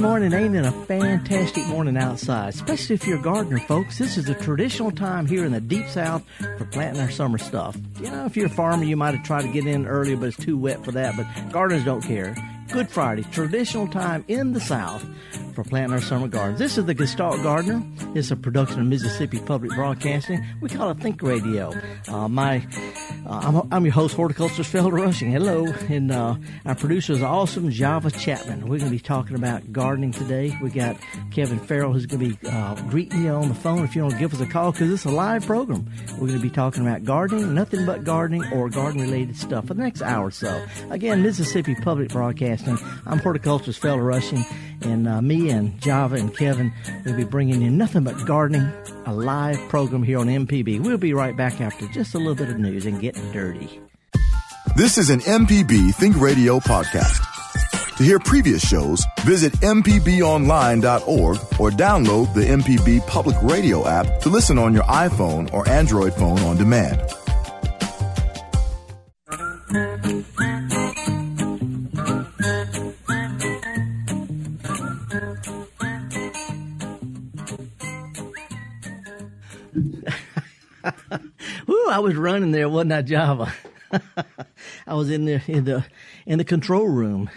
morning. Ain't it a fantastic morning outside? Especially if you're a gardener, folks. This is a traditional time here in the deep south for planting our summer stuff. You know, if you're a farmer, you might have tried to get in earlier, but it's too wet for that. But gardeners don't care. Good Friday, traditional time in the South for planting our summer gardens. This is the Gestalt Gardener. It's a production of Mississippi Public Broadcasting. We call it Think Radio. Uh, my, uh, I'm, I'm, your host, horticulturist Felder Rushing. Hello, and uh, our producer is awesome Java Chapman. We're going to be talking about gardening today. We got Kevin Farrell who's going to be uh, greeting you on the phone if you want to give us a call because it's a live program. We're going to be talking about gardening, nothing but gardening or garden related stuff for the next hour or so. Again, Mississippi Public Broadcasting. I'm horticulturist Felder Rushing, and uh, and Java and Kevin will be bringing you nothing but gardening, a live program here on MPB. We'll be right back after just a little bit of news and get dirty. This is an MPB Think Radio podcast. To hear previous shows, visit MPBOnline.org or download the MPB Public Radio app to listen on your iPhone or Android phone on demand. Woo, I was running there, wasn't I, Java? I was in the in the in the control room,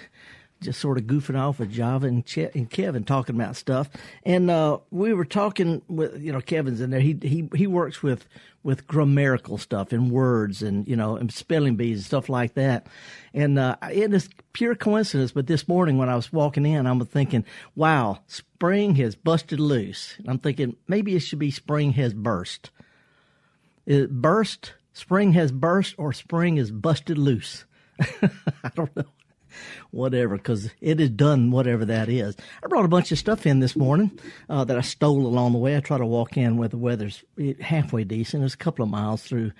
just sort of goofing off with Java and, and Kevin talking about stuff. And uh, we were talking with you know Kevin's in there. He he he works with with grammatical stuff and words and you know and spelling bees and stuff like that. And uh, it is pure coincidence, but this morning when I was walking in, I'm thinking, wow, spring has busted loose. And I'm thinking maybe it should be spring has burst. It burst, spring has burst, or spring is busted loose. I don't know. Whatever, because it is done, whatever that is. I brought a bunch of stuff in this morning uh, that I stole along the way. I try to walk in where the weather's halfway decent. It's a couple of miles through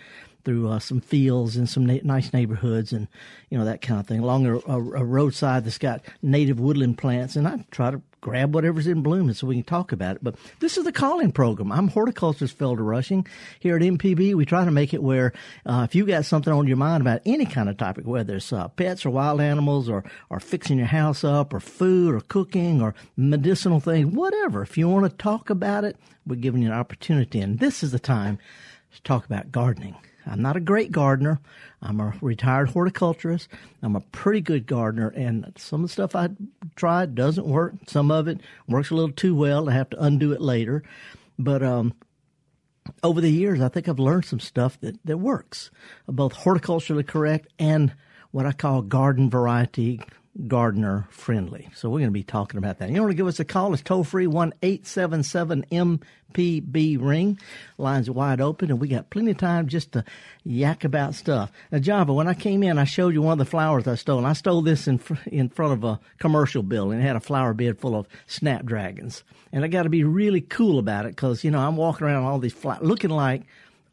through uh, some fields and some na- nice neighborhoods and you know that kind of thing along a, a, roadside that's got native woodland plants and I try to grab whatever's in bloom and so we can talk about it. But this is the calling program. I'm horticulturist Felder Rushing here at MPB. We try to make it where uh, if you got something on your mind about any kind of topic, whether it's uh, pets or wild animals or or fixing your house up or food or cooking or medicinal things, whatever. If you want to talk about it, we're giving you an opportunity, and this is the time to talk about gardening. I'm not a great gardener. I'm a retired horticulturist. I'm a pretty good gardener, and some of the stuff I tried doesn't work. Some of it works a little too well. I have to undo it later. But um, over the years, I think I've learned some stuff that, that works, both horticulturally correct and what I call garden variety gardener friendly. So we're going to be talking about that. You want to give us a call? It's toll free one eight seven seven MPB ring. Lines are wide open, and we got plenty of time just to yak about stuff. Now, Java, when I came in, I showed you one of the flowers I stole. And I stole this in fr- in front of a commercial building. It had a flower bed full of snapdragons, and I got to be really cool about it because you know I'm walking around all these flowers looking like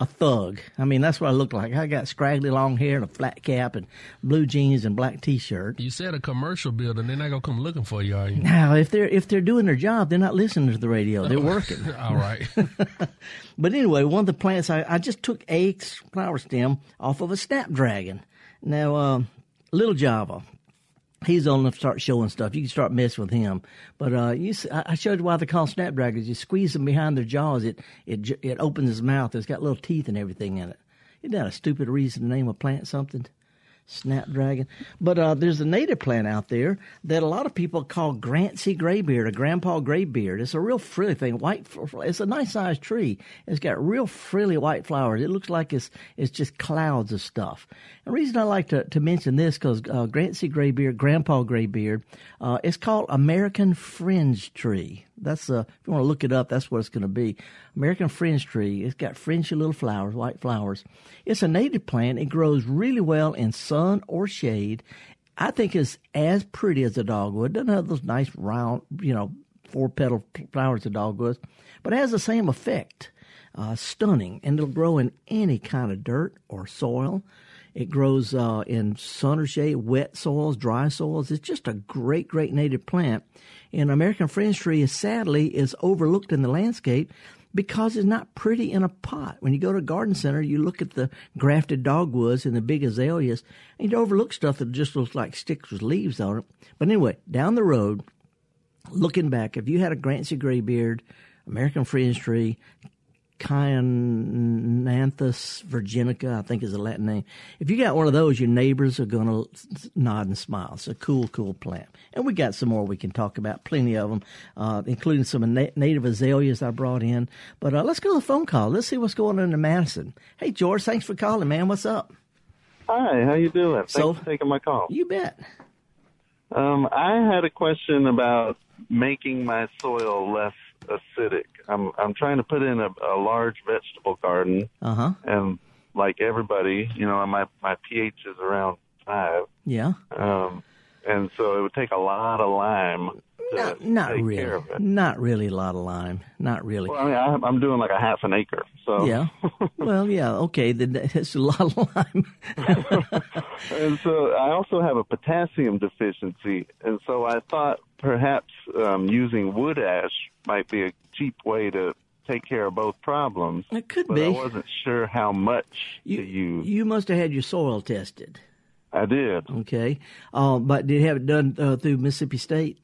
a thug. I mean, that's what I look like. I got scraggly long hair and a flat cap and blue jeans and black t-shirt. You said a commercial building. They're not gonna come looking for you, are you? Now, if they're if they're doing their job, they're not listening to the radio. They're working. All right. but anyway, one of the plants I, I just took a flower stem off of a snapdragon. Now, uh, little Java, he's enough to start showing stuff. You can start messing with him. But uh, you, I showed you why they call snapdragons. You squeeze them behind their jaws, it it it opens his mouth. It's got little teeth and everything in it. Isn't that a stupid reason to name a plant something? snapdragon. But uh, there's a native plant out there that a lot of people call Grancy graybeard or Grandpa graybeard. It's a real frilly thing. White. It's a nice sized tree. It's got real frilly white flowers. It looks like it's it's just clouds of stuff. The reason I like to, to mention this because uh, Grancy graybeard, Grandpa graybeard, uh, it's called American fringe tree. That's uh, if you want to look it up, that's what it's going to be. American fringe tree. It's got fringy little flowers, white flowers. It's a native plant. It grows really well in sun or shade. I think it's as pretty as a dogwood. Doesn't have those nice round, you know, four petal flowers of dogwood, but it has the same effect. Uh, stunning, and it'll grow in any kind of dirt or soil. It grows uh, in sun or shade, wet soils, dry soils. It's just a great, great native plant. And American fringe tree is sadly is overlooked in the landscape because it's not pretty in a pot. When you go to a garden center, you look at the grafted dogwoods and the big azaleas, and you overlook stuff that just looks like sticks with leaves on it. But anyway, down the road, looking back, if you had a Grancy graybeard, American fringe tree, Chionanthus virginica, I think is the Latin name. If you got one of those, your neighbors are going to nod and smile. It's a cool, cool plant. And we got some more we can talk about, plenty of them, uh, including some na- native azaleas I brought in. But uh, let's go to the phone call. Let's see what's going on in Madison. Hey, George, thanks for calling, man. What's up? Hi, how you doing? Thanks So- for taking my call. You bet. Um, I had a question about making my soil less acidic. I'm I'm trying to put in a, a large vegetable garden, Uh huh. and like everybody, you know, my my pH is around five, Yeah. um, and so it would take a lot of lime. To Not, not take really. Care of it. Not really a lot of lime. Not really. Well, I mean, I, I'm doing like a half an acre, so Yeah. well, yeah. Okay. Then That's a lot of lime. And so I also have a potassium deficiency, and so I thought perhaps um, using wood ash might be a cheap way to take care of both problems. It could but be. I wasn't sure how much You, to use. you must have had your soil tested. I did. Okay. Uh, but did you have it done uh, through Mississippi State?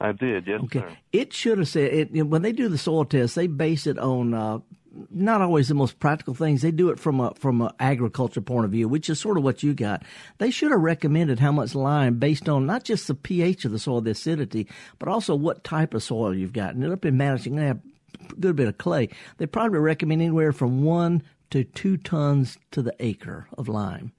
I did. Yes, Okay. sir. It should have said it, when they do the soil test, they base it on uh, not always the most practical things. They do it from a from an agriculture point of view, which is sort of what you got. They should have recommended how much lime based on not just the pH of the soil, the acidity, but also what type of soil you've got. And up in Madison, you're going to have a good bit of clay. They probably recommend anywhere from one to two tons to the acre of lime.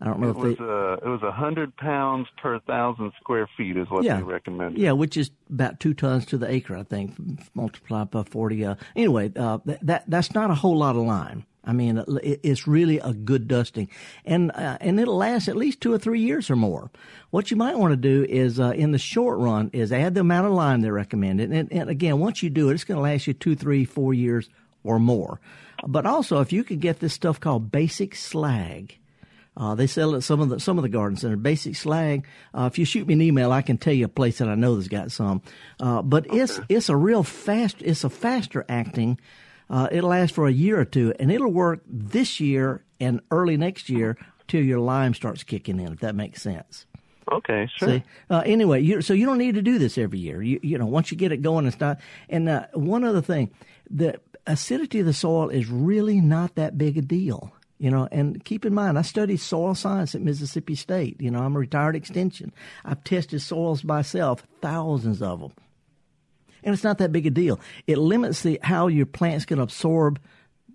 I don't know It if was they. uh, it was a hundred pounds per thousand square feet is what Yeah. they recommended. Yeah, which is about two tons to the acre, I think, multiplied by forty. Uh, anyway, uh, that, that that's not a whole lot of lime. I mean, it, it's really a good dusting, and uh, and it'll last at least two or three years or more. What you might want to do is, uh, in the short run, is add the amount of lime they recommend, and, and again, once you do it, it's going to last you two, three, four years or more. But also, if you could get this stuff called basic slag. Uh, they sell it at some of the some of the garden centers. Basic slag. Uh, if you shoot me an email, I can tell you a place that I know that's got some. Uh, but it's it's a real fast. It's a faster acting. Uh, it'll last for a year or two, and it'll work this year and early next year till your lime starts kicking in. If that makes sense. Okay, sure. See, uh, anyway, you, so you don't need to do this every year. You, you know, once you get it going, it's not. And uh, one other thing, the acidity of the soil is really not that big a deal. You know, and keep in mind, I studied soil science at Mississippi State. You know, I'm a retired extension. I've tested soils myself, thousands of them, and it's not that big a deal. It limits the how your plants can absorb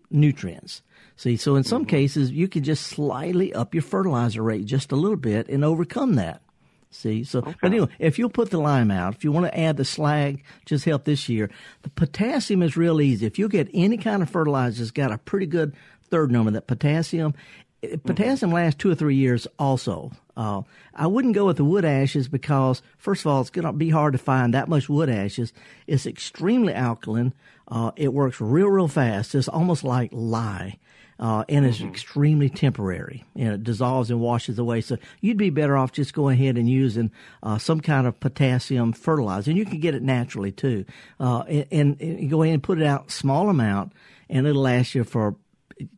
nutrients. See, so in some mm-hmm. cases, you can just slightly up your fertilizer rate just a little bit and overcome that. See, so but anyway, if you'll put the lime out, if you want to add the slag, just help this year. The potassium is real easy. If you get any kind of fertilizer, it's got a pretty good third number. That potassium, eh, potassium lasts two or three years. Also, uh, I wouldn't go with the wood ashes because first of all, it's going to be hard to find that much wood ashes. It's extremely alkaline. Uh, it works real, real fast. It's almost like lye uh, and it's extremely temporary. and it dissolves and washes away. So you'd be better off just going ahead and using uh, some kind of potassium fertilizer, and you can get it naturally too. Uh, and, and, and go ahead and put it out small amount, and it'll last you for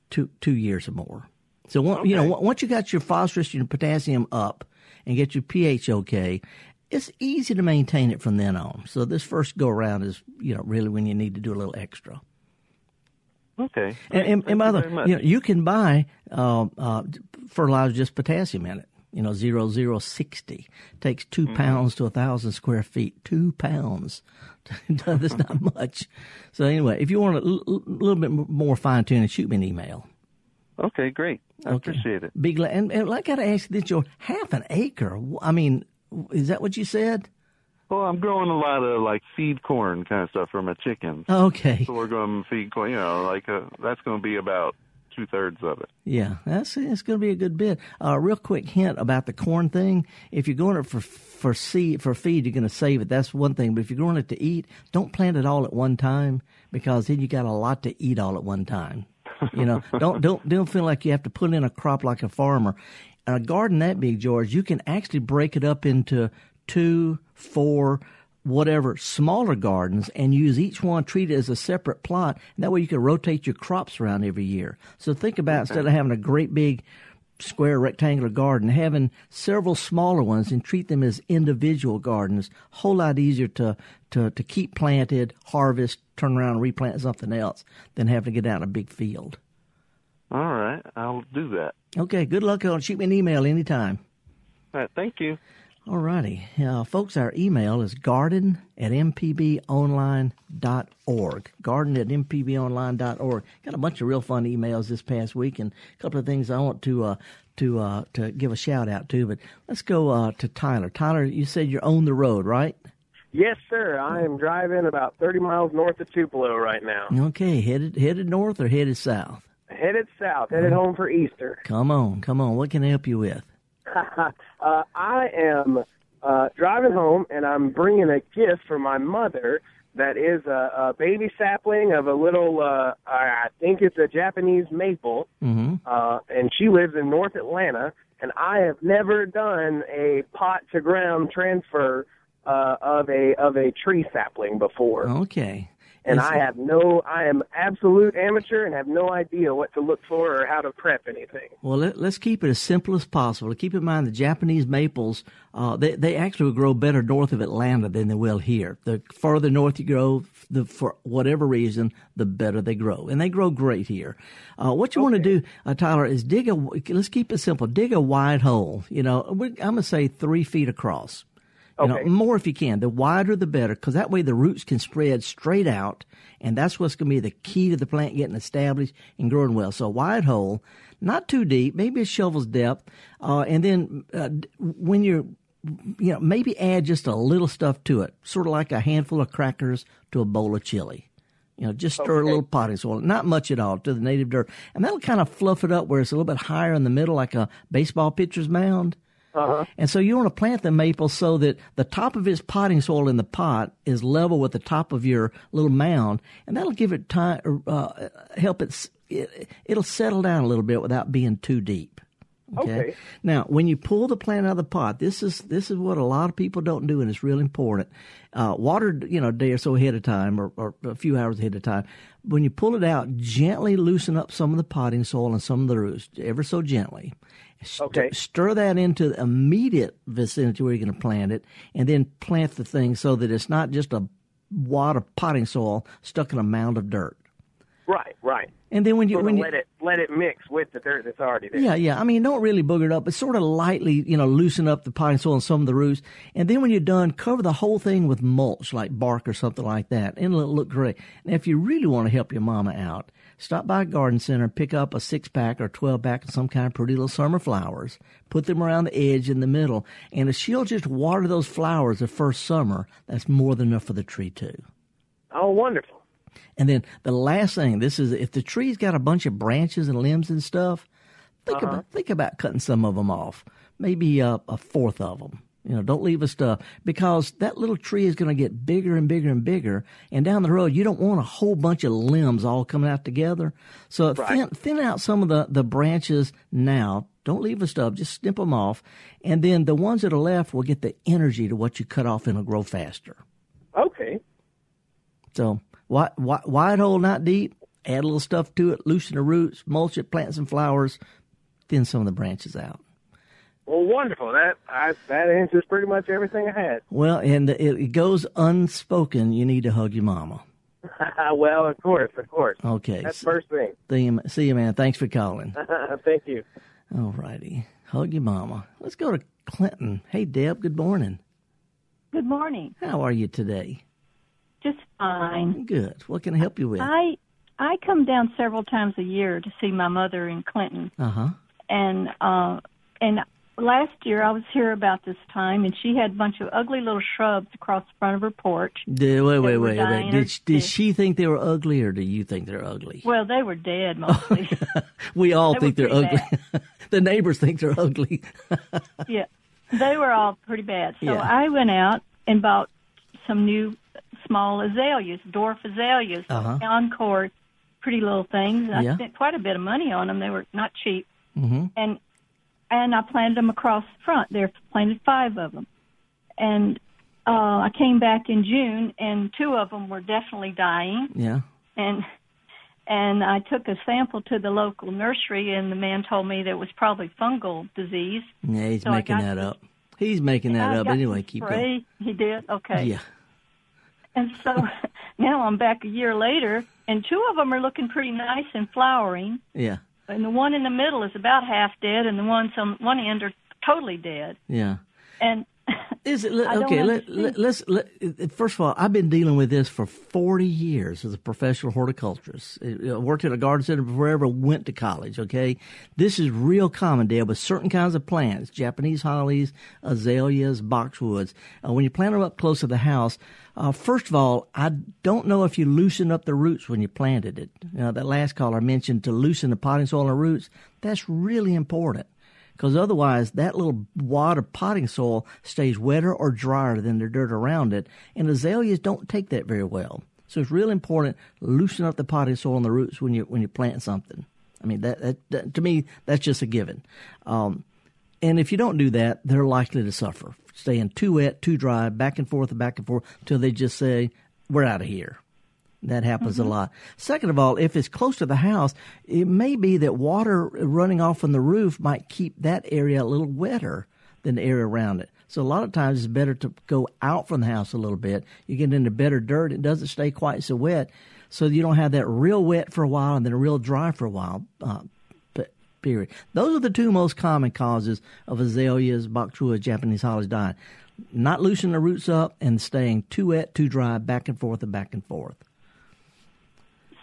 two two years or more. So one, you know, once you got your phosphorus, your potassium up, and get your pH okay. It's easy to maintain it from then on. So this first go around is, you know, really when you need to do a little extra. Okay. And, and, and by the way, you, know, you can buy uh, uh, fertilizer just potassium in it. You know, zero zero sixty takes 2 Mm-hmm. pounds to a thousand square feet. Two pounds, that's not much. So anyway, if you want a l- l- little bit more fine tuning, shoot me an email. Okay, great. I Okay. appreciate it. Be glad. And, and I got to ask you this, George, half an acre. I mean, is that what you said? Well, I'm growing a lot of like feed corn kind of stuff for my chickens. Okay. Sorghum feed corn, you know, like uh, that's going to be about two thirds of it. Yeah, that's it's going to be a good bit. Uh, real quick hint about the corn thing: if you're growing it for for seed for feed, you're going to save it. That's one thing. But if you're growing it to eat, don't plant it all at one time because then you got a lot to eat all at one time. You know, don't don't don't feel like you have to put in a crop like a farmer. A garden that big, George, you can actually break it up into two, four, whatever smaller gardens and use each one treat it as a separate plot. And that way you can rotate your crops around every year. So think about instead of having a great big square rectangular garden, having several smaller ones and treat them as individual gardens, a whole lot easier to, to, to keep planted, harvest, turn around and replant something else than having to get out in a big field. All right, I'll do that. Okay, good luck on shoot me an email anytime. All right, thank you. All righty. Uh, folks, our email is garden at mpbonline.org. Garden at mpbonline.org. Got a bunch of real fun emails this past week and a couple of things I want to uh, to uh, to give a shout out to. But let's go uh, to Tyler. Tyler, you said you're on the road, right? Yes, sir. I am driving about 30 miles north of Tupelo right now. Okay, headed headed north or headed south? Headed south, headed home for Easter. Come on, come on. What can I help you with? uh, I am uh, driving home, and I'm bringing a gift for my mother that is a, a baby sapling of a little, uh, I think it's a Japanese maple, Mm-hmm. uh, and she lives in North Atlanta, and I have never done a pot to ground transfer uh, of a of a tree sapling before. Okay. And I have no, I am absolute amateur and have no idea what to look for or how to prep anything. Well, let, let's keep it as simple as possible. Keep in mind the Japanese maples, uh, they, they actually will grow better north of Atlanta than they will here. The further north you grow, the, for whatever reason, the better they grow. And they grow great here. Uh, what you want to do, uh, Tyler, is dig a, let's keep it simple. Dig a wide hole. You know, I'm going to say three feet across. You know, Okay. more if you can. The wider the better, because that way the roots can spread straight out, and that's what's going to be the key to the plant getting established and growing well. So a wide hole, not too deep, maybe a shovel's depth, uh, and then uh, when you're, you know, maybe add just a little stuff to it, sort of like a handful of crackers to a bowl of chili. You know, just stir a little potting soil, not much at all, to the native dirt, and that'll kind of fluff it up where it's a little bit higher in the middle, like a baseball pitcher's mound. And so you want to plant the maple so that the top of its potting soil in the pot is level with the top of your little mound, and that'll give it time, uh, help it, it, it'll settle down a little bit without being too deep. Okay. Now, when you pull the plant out of the pot, this is this is what a lot of people don't do, and it's real important. Uh, water, you know, a day or so ahead of time, or, or a few hours ahead of time. When you pull it out, gently loosen up some of the potting soil and some of the roots, ever so gently. Okay. Stir that into the immediate vicinity where you're going to plant it, and then plant the thing so that it's not just a wad of potting soil stuck in a mound of dirt. Right, right. And then when you Sort when you let it let it mix with the dirt that's already there. Yeah, yeah. I mean, don't really booger it up, but sort of lightly, you know, loosen up the potting soil and some of the roots. And then when you're done, cover the whole thing with mulch, like bark or something like that, and it'll look great. Now, if you really want to help your mama out, stop by a garden center, pick up a six pack or 12 pack of some kind of pretty little summer flowers, put them around the edge in the middle, and if she'll just water those flowers the first summer, that's more than enough for the tree, too. Oh, wonderful. And then the last thing, this is if the tree's got a bunch of branches and limbs and stuff, think uh-huh. about think about cutting some of them off, maybe a, a fourth of them. You know, don't leave a stuff because that little tree is going to get bigger and bigger and bigger, and down the road you don't want a whole bunch of limbs all coming out together. So thin, thin out some of the the branches now. Don't leave the stuff; just snip them off, and then the ones that are left will get the energy to what you cut off and it'll grow faster. Okay. So wide, wide, wide hole, not deep. Add a little stuff to it, loosen the roots, mulch it, plant some flowers, thin some of the branches out. Well, wonderful. That I, that answers pretty much everything I had. Well, and it, it goes unspoken. You need to hug your mama. well, of course, of course. Okay. That's first thing. See you, see you, man. Thanks for calling. Thank you. All righty. Hug your mama. Let's go to Clinton. Hey, Deb. Good morning. Good morning. How are you today? Just fine. Good. What can I help you with? I I come down several times a year to see my mother in Clinton, Uh huh. and uh, and last year I was here about this time, and she had a bunch of ugly little shrubs across the front of her porch. Wait, wait, wait, were wait. Did, did she think they were ugly, or do you think they're ugly? Well, they were dead mostly. We all They think they're ugly. the neighbors think they're ugly. yeah, they were all pretty bad. So Yeah. I went out and bought some new small azaleas, dwarf azaleas, Uh-huh. Encore, pretty little things. I Yeah. spent quite a bit of money on them. They were not cheap. Mhm. And and I planted them across the front. There planted five of them, and uh, I came back in June, and two of them were definitely dying, Yeah. and and I took a sample to the local nursery, and the man told me that it was probably fungal disease. Yeah, he's So making that up. He's making that up anyway. Keep spray. going. He did. Okay. Yeah. And so now I'm back a year later, and two of them are looking pretty nice and flowering, Yeah. and the one in the middle is about half dead, and the ones on one end are totally dead. Yeah. And Is it let- okay? Let, let, let's let, first of all, I've been dealing with this for forty years as a professional horticulturist. I I worked at a garden center before I ever went to college. Okay, this is real common, Deb, with certain kinds of plants: Japanese hollies, azaleas, boxwoods. Uh, when you plant them up close to the house, uh, first of all, I don't know if you loosen up the roots when you planted it. You know, that last caller mentioned to loosen the potting soil and roots. That's really important because otherwise that little wad of potting soil stays wetter or drier than the dirt around it, and azaleas don't take that very well. So it's real important to loosen up the potting soil and the roots when you when you plant something. I mean that, that, that to me that's just a given. Um, and if you don't do that, they're likely to suffer, staying too wet, too dry, back and forth and back and forth until they just say, "We're out of here." That happens a lot. Second of all, if it's close to the house, it may be that water running off from the roof might keep that area a little wetter than the area around it. So a lot of times it's better to go out from the house a little bit. You get into better dirt. It doesn't stay quite so wet. So you don't have that real wet for a while and then real dry for a while. Uh, period. Those are the two most common causes of azaleas, boxwood, Japanese hollies dying. Not loosening the roots up and staying too wet, too dry, back and forth and back and forth.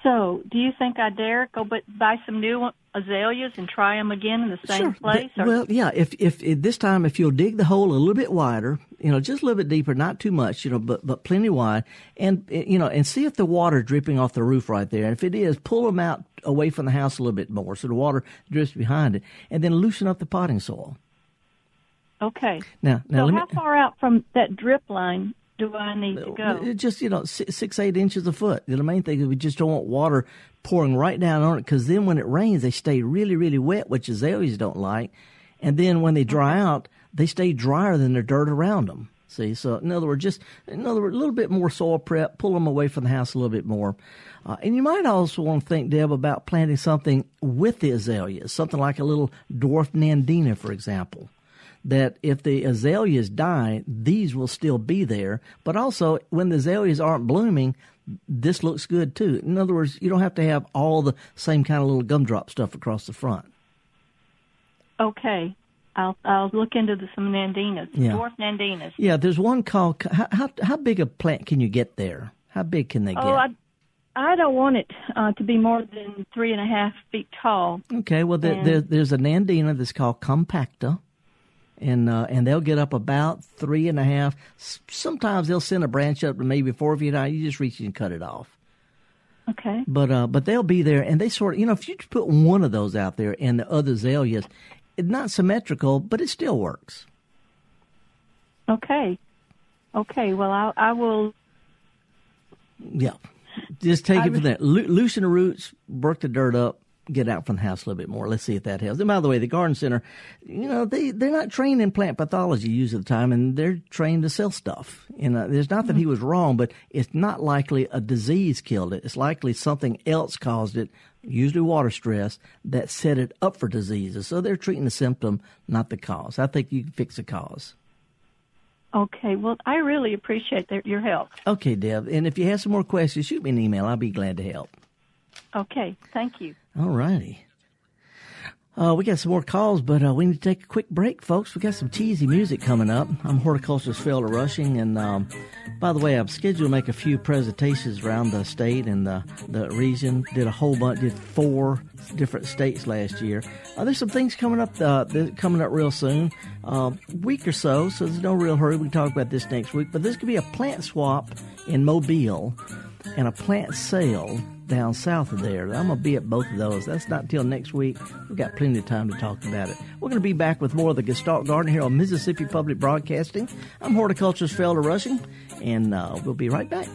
So, do you think I dare go but buy some new azaleas and try them again in the same Sure. place? Th- well, yeah. If, if if this time if you'll dig the hole a little bit wider, you know, just a little bit deeper, not too much, you know, but but plenty wide, and eh, you know, and see if the water dripping off the roof right there. And if it is, pull them out away from the house a little bit more, so the water drips behind it, and then loosen up the potting soil. okay. Now, now so, let me. how far out from that drip line do I need to go? Just you know six, six eight inches a foot. The main thing is we just don't want water pouring right down on it because then when it rains they stay really really wet, which azaleas don't like, and then when they dry out they stay drier than the dirt around them. See, so in other words, just in other words, a little bit more soil prep, pull them away from the house a little bit more, uh, and you might also want to think, Deb, about planting something with the azaleas, something like a little dwarf nandina, for example that if the azaleas die, these will still be there. But also, when the azaleas aren't blooming, this looks good too. In other words, you don't have to have all the same kind of little gumdrop stuff across the front. Okay. I'll I'll look into the, some nandinas, Yeah. dwarf nandinas. Yeah, there's one called. How, how how big a plant can you get there? How big can they get? Oh, I I don't want it uh, to be more than three and a half feet tall. Okay, well, there, there, there's a nandina that's called compacta, and uh, and they'll get up about three and a half. Sometimes they'll send a branch up to maybe four feet high. You just reach and cut it off. Okay. But uh, but they'll be there, and they sort of you know if you put one of those out there and the other azaleas, it's not symmetrical, but it still works. Okay. Okay. Well, I I will. Yeah, just take I it from was- there. Lo- loosen the roots, work the dirt up, get out from the house a little bit more. Let's see if that helps. And by the way, the garden center, you know, they they're not trained in plant pathology usually of the time, and they're trained to sell stuff. You know, there's not that he was wrong, but it's not likely a disease killed it. It's likely something else caused it. Usually water stress that set it up for diseases. So they're treating the symptom, not the cause. I think you can fix the cause. Okay. Well, I really appreciate their, your help. Okay, Deb. And if you have some more questions, shoot me an email. I'll be glad to help. Okay. Thank you. All righty. Uh, we got some more calls, but uh, we need to take a quick break, folks. We got some cheesy music coming up. I'm horticulturist Felder Rushing, and um, by the way, I'm scheduled to make a few presentations around the state and the, the region. Did a whole bunch, did four different states last year. Uh, there's some things coming up, uh, coming up real soon, uh, week or so. So there's no real hurry. We can talk about this next week. But this could be a plant swap in Mobile and a plant sale down south of there. I'm going to be at both of those. That's not till next week. We've got plenty of time to talk about it. We're going to be back with more of the Gestalt Garden here on Mississippi Public Broadcasting. I'm horticulturist Felder Rushing, and uh, we'll be right back.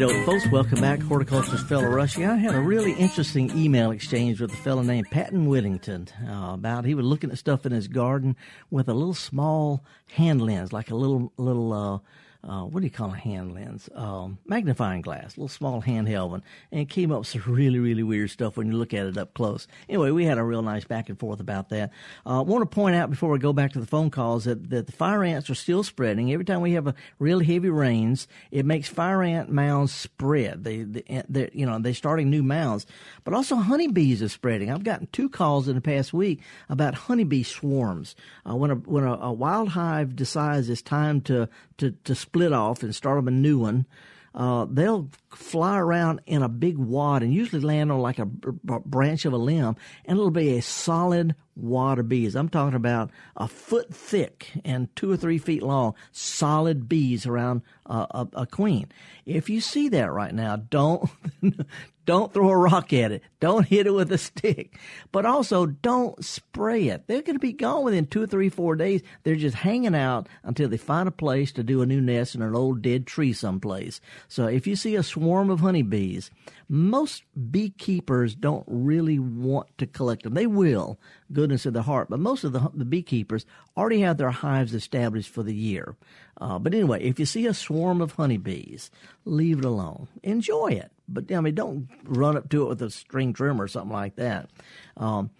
Doke, folks. Welcome back. Horticulturist Felder Rushing. I had a really interesting email exchange with a fellow named Patton Whittington uh, about he was looking at stuff in his garden with a little small hand lens, like a little little uh, uh, what do you call a hand lens? Um, magnifying glass, little small handheld one, and it came up with some really, really weird stuff when you look at it up close. Anyway, we had a real nice back and forth about that. I uh, want to point out before we go back to the phone calls that, that the fire ants are still spreading. Every time we have a really heavy rains, it makes fire ant mounds spread. They, they, you know, they're starting new mounds, but also honeybees are spreading. I've gotten two calls in the past week about honeybee swarms. Uh, when a when a, a wild hive decides it's time to to to split off and start up a new one. Uh, they'll fly around in a big wad and usually land on like a branch of a limb, and it'll be a solid wad of bees. I'm talking about a foot thick and two or three feet long, solid bees around uh, a, a queen. If you see that right now, don't don't throw a rock at it. Don't hit it with a stick. But also don't spray it. They're going to be gone within two three, four days. They're just hanging out until they find a place to do a new nest in an old dead tree someplace. So if you see a swarm of honeybees, most beekeepers don't really want to collect them. They will, goodness of the heart, but most of the, the beekeepers already have their hives established for the year. Uh, but anyway, if you see a swarm of honeybees, leave it alone. Enjoy it. But I mean, don't run up to it with a string trimmer or something like that. Um,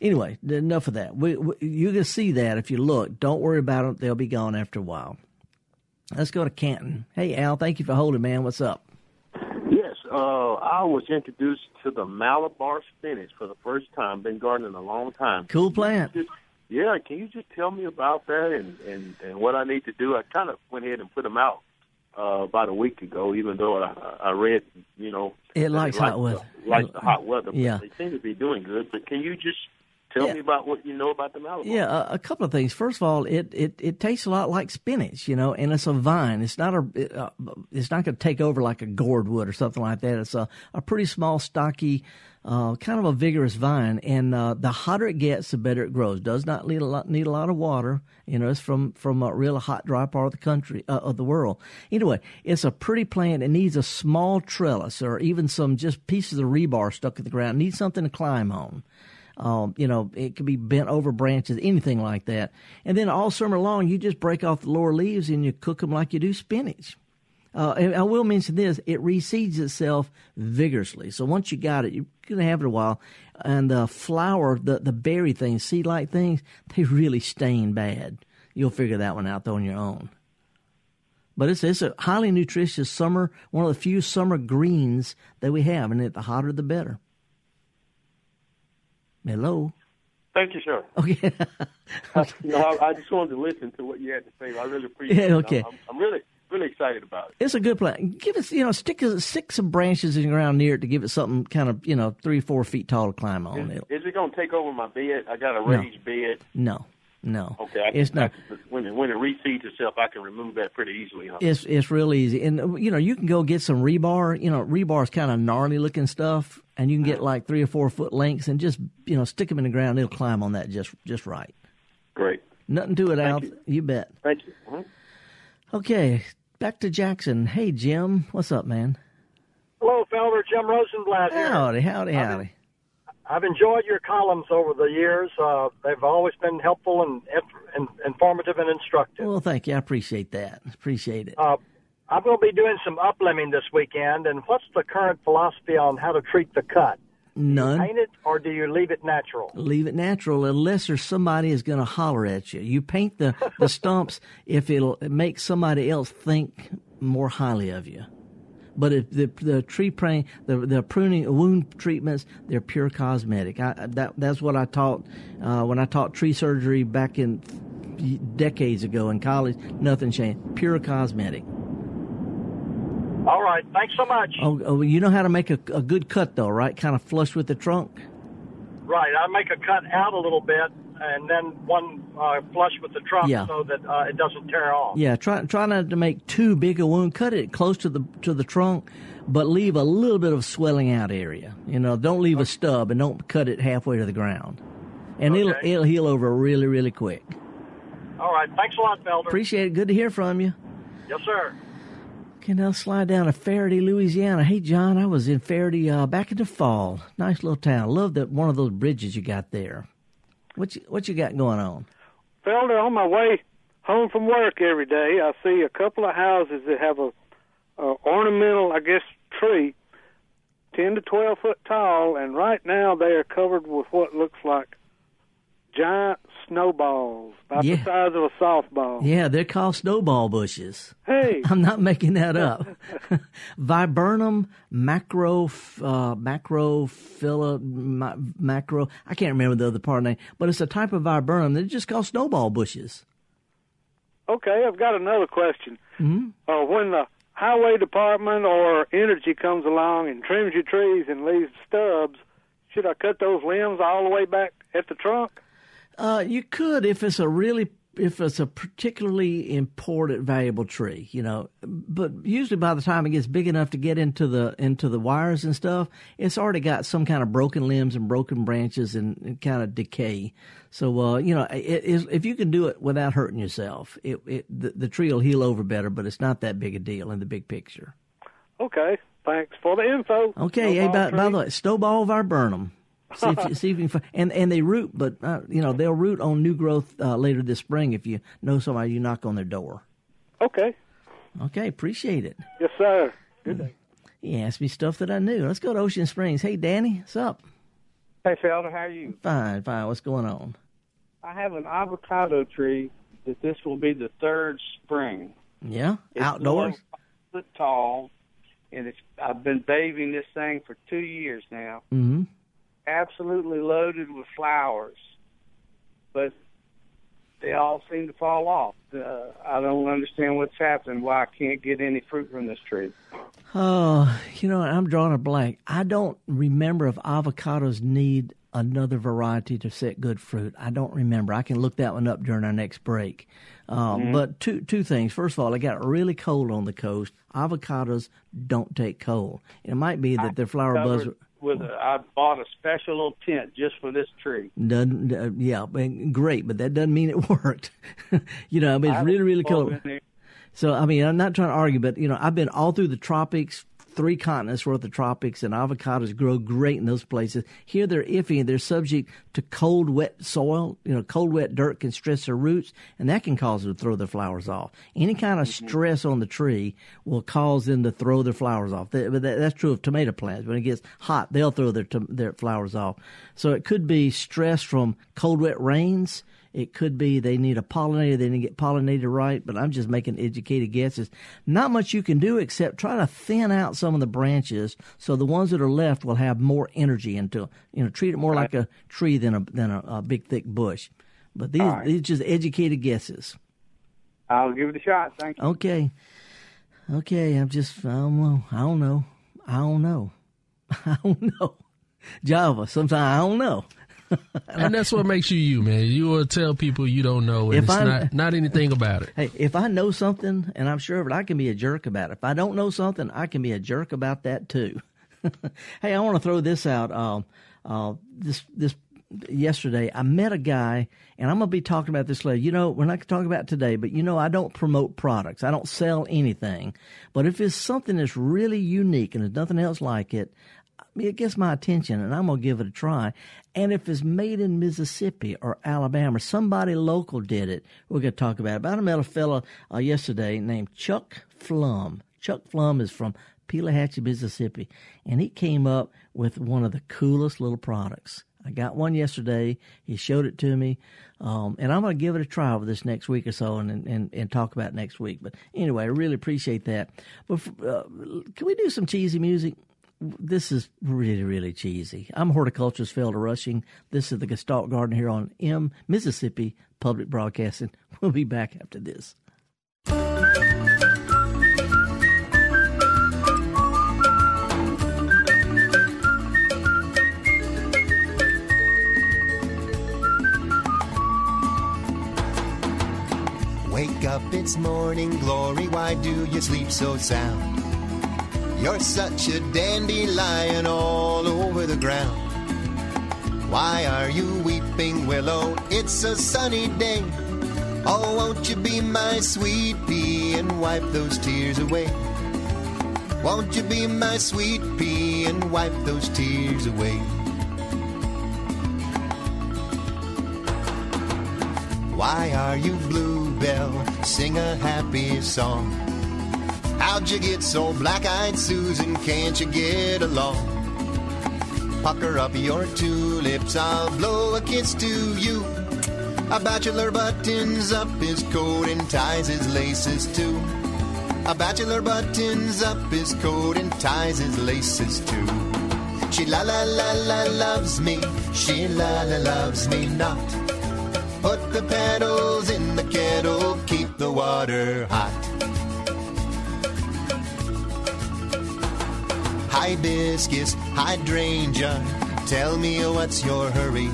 anyway, enough of that. We, we, you can see that if you look. Don't worry about them; they'll be gone after a while. Let's go to Canton. Hey, Al, thank you for holding, man. What's up? Uh, I was introduced to the Malabar spinach for the first time. Been gardening a long time. Cool plant. Just, yeah, can you just tell me about that and, and, and what I need to do? I kind of went ahead and put them out uh, about a week ago, even though I, I read, you know, it likes hot weather. Likes the hot weather. yeah, they seem to be doing good. But can you just tell yeah. me about what you know about the Malabar? Yeah, a, a, couple of things. First of all, it, it, it tastes a lot like spinach, you know, and it's a vine. It's not a it, uh, it's not going to take over like a gourd would or something like that. It's a a pretty small, stocky uh, kind of a vigorous vine, and uh, the hotter it gets, the better it grows. Does not need a lot need a lot of water. You know, it's from from a real hot, dry part of the country uh, of the world. Anyway, it's a pretty plant. It needs a small trellis or even some just pieces of rebar stuck in the ground. It needs something to climb on. Um, you know, it could be bent over branches, anything like that. And then all summer long, you just break off the lower leaves and you cook them like you do spinach. Uh, I will mention this: it reseeds itself vigorously. So once you got it, you're gonna have it a while. And the flower, the the berry things, seed-like things, they really stain bad. You'll figure that one out though on your own. But it's it's a highly nutritious summer, one of the few summer greens that we have, and the hotter the better. Hello. Thank you, sir. Okay. no, I, I, just wanted to listen to what you had to say. I really appreciate yeah, okay. it. I'm, I'm really really excited about it. It's a good plant. Give us, you know, stick stick some branches in the ground near it to give it something kind of, you know, three, four feet tall to climb on. Is, is it going to take over my bed? I got a raised no. bed. No. No, okay. I it's not. when it, when it reseeds itself, I can remove that pretty easily. Huh? It's it's real easy, and you know you can go get some rebar. You know rebar is kind of gnarly looking stuff, and you can get like three or four foot lengths, and just you know stick them in the ground. It'll climb on that just just right. Great. Nothing to it, Al. You. you. bet. Thank you. Uh-huh. Okay, back to Jackson. Hey, Jim, what's up, man? Hello, Felder. Jim Rosenblatt here. Howdy, howdy, howdy. I've, enjoyed your columns over the years. Uh, they've always been helpful and, and, informative and instructive. Well, thank you. I appreciate that. Appreciate it. Uh, I'm going to be doing some uplimbing this weekend, and what's the current philosophy on how to treat the cut? None. paint it or do you leave it natural? Leave it natural unless there's somebody is going to holler at you. You paint the, the stumps if it'll make somebody else think more highly of you. But if the the tree pruning, the the pruning wound treatments, they're pure cosmetic. I, that that's what I taught uh, when I taught tree surgery back in decades ago in college. Nothing changed. Pure cosmetic. All right. Thanks so much. Oh, oh you know how to make a, a good cut, though, right? Kind of flush with the trunk. Right. I make a cut out a little bit, and then one uh, flush with the trunk, yeah. so that uh, it doesn't tear off. Yeah. Try try not to make too big a wound. Cut it close to the to the trunk, but leave a little bit of swelling out area. You know, don't leave okay. a stub, and don't cut it halfway to the ground. And okay. it'll it'll heal over really really quick. All right. Thanks a lot, Felder. Appreciate it. Good to hear from you. Yes, sir. Can now slide down to Ferriday, Louisiana. Hey, John, I was in Ferriday uh, back in the fall. Nice little town. Love that one of those bridges you got there. What you, what you got going on? Felder, on my way home from work every day, I see a couple of houses that have a, a ornamental, I guess, tree, ten to twelve foot tall, and right now they are covered with what looks like giant snowballs, about Yeah. the size of a softball. Yeah, they're called snowball bushes. Hey, I'm not making that up. Viburnum macro, uh, ma- macro. I can't remember the other part of name, but it's a type of viburnum. They're just called snowball bushes. okay, I've got another question. hmm Uh, when the highway department or energy comes along and trims your trees and leaves stubs, should I cut those limbs all the way back at the trunk? Uh, you could if it's a really if it's a particularly important valuable tree, you know. But usually by the time it gets big enough to get into the into the wires and stuff, it's already got some kind of broken limbs and broken branches and, and kind of decay. So uh, you know, it, it, if you can do it without hurting yourself, it, it the, the tree will heal over better. But it's not that big a deal in the big picture. Okay, thanks for the info. Okay, hey, by, by the way, snowball viburnum. See if you, see if you can find, and and they root, but uh, you know they'll root on new growth uh, later this spring if you know somebody you knock on their door. Okay, Okay, appreciate it. yes, sir. Good day. He asked me stuff that I knew. Let's go to Ocean Springs. Hey, Danny, what's up? Hey, Felder, how are you? Fine, fine. What's going on? I have an avocado tree that this will be the third spring. Yeah, It's outdoors. foot tall, and it's I've been bathing this thing for two years now. Mm-hmm. Absolutely loaded with flowers, but they all seem to fall off. Uh, I don't understand what's happening. Why I can't get any fruit from this tree? Oh, you know, I'm drawing a blank. I don't remember if avocados need another variety to set good fruit. I don't remember. I can look that one up during our next break. Um, Mhm. But two two things. First of all, it got really cold on the coast. Avocados don't take cold. It might be that their flower buds with a, I bought a special little tent just for this tree. doesn't. Uh, yeah, but great, but that doesn't mean it worked. you know, I mean, I it's really really have a bulb cold. in there. So I mean, I'm not trying to argue, but you know, I've been all through the tropics, three continents worth of tropics, and avocados grow great in those places. Here they're iffy and they're subject to cold, wet soil. You know, cold, wet dirt can stress their roots, and that can cause them to throw their flowers off. Any kind of mm-hmm. stress on the tree will cause them to throw their flowers off. That, but that, that's true of tomato plants. When it gets hot, they'll throw their their flowers off. So it could be stress from cold, wet rains. It could be they need a pollinator, they need to get pollinated right, but I'm just making educated guesses. Not much you can do except try to thin out some of the branches so the ones that are left will have more energy into. You know, treat it more like a tree than a than a, a big thick bush. But these right. these just educated guesses. I'll give it a shot. Thank you. Okay. Okay, I'm just I don't know. I don't know. I don't know. I don't know. Java, sometimes I don't know. and that's what makes you you, man. You will tell people you don't know, and If it's I- not not anything about it. Hey, if I know something and I'm sure of it, I can be a jerk about it. If I don't know something, I can be a jerk about that too. hey, I want to throw this out. Um, uh, this this yesterday, I met a guy, and I'm gonna be talking about this later. You know, we're not talking about it today, but you know, I don't promote products. I don't sell anything. But if it's something that's really unique and there's nothing else like it, it gets my attention and I'm to give it a try. And if it's made in Mississippi or Alabama, somebody local did it, we're to talk about it. But I met a fellow uh, yesterday named Chuck Flum. Chuck Flum is from Pelahatchie, Mississippi, and he came up with one of the coolest little products. I got one yesterday. He showed it to me, um, and I'm going to give it a try over this next week or so, and, and and talk about next week. But anyway, I really appreciate that. But uh, can we do some cheesy music? This is really, really cheesy. I'm horticulturist Felder Rushing. This is the Gestalt Garden here on M Mississippi Public Broadcasting. We'll be back after this. Wake up, it's morning glory. Why do you sleep so sound? You're such a dandelion all over the ground. Why are you weeping, Willow? It's a sunny day. Oh, won't you be my sweet pea and wipe those tears away? Won't you be my sweet pea and wipe those tears away? Why are you bluebell? Sing a happy song. How'd you get so black-eyed, Susan? Can't you get along? Pucker up your tulips, I'll blow a kiss to you. A bachelor buttons up his coat and ties his laces too. A bachelor buttons up his coat and ties his laces too. She la la la la loves me, she la la loves me not. Put the petals in the kettle, keep the water hot. Hibiscus, hydrangea, tell me what's your hurry.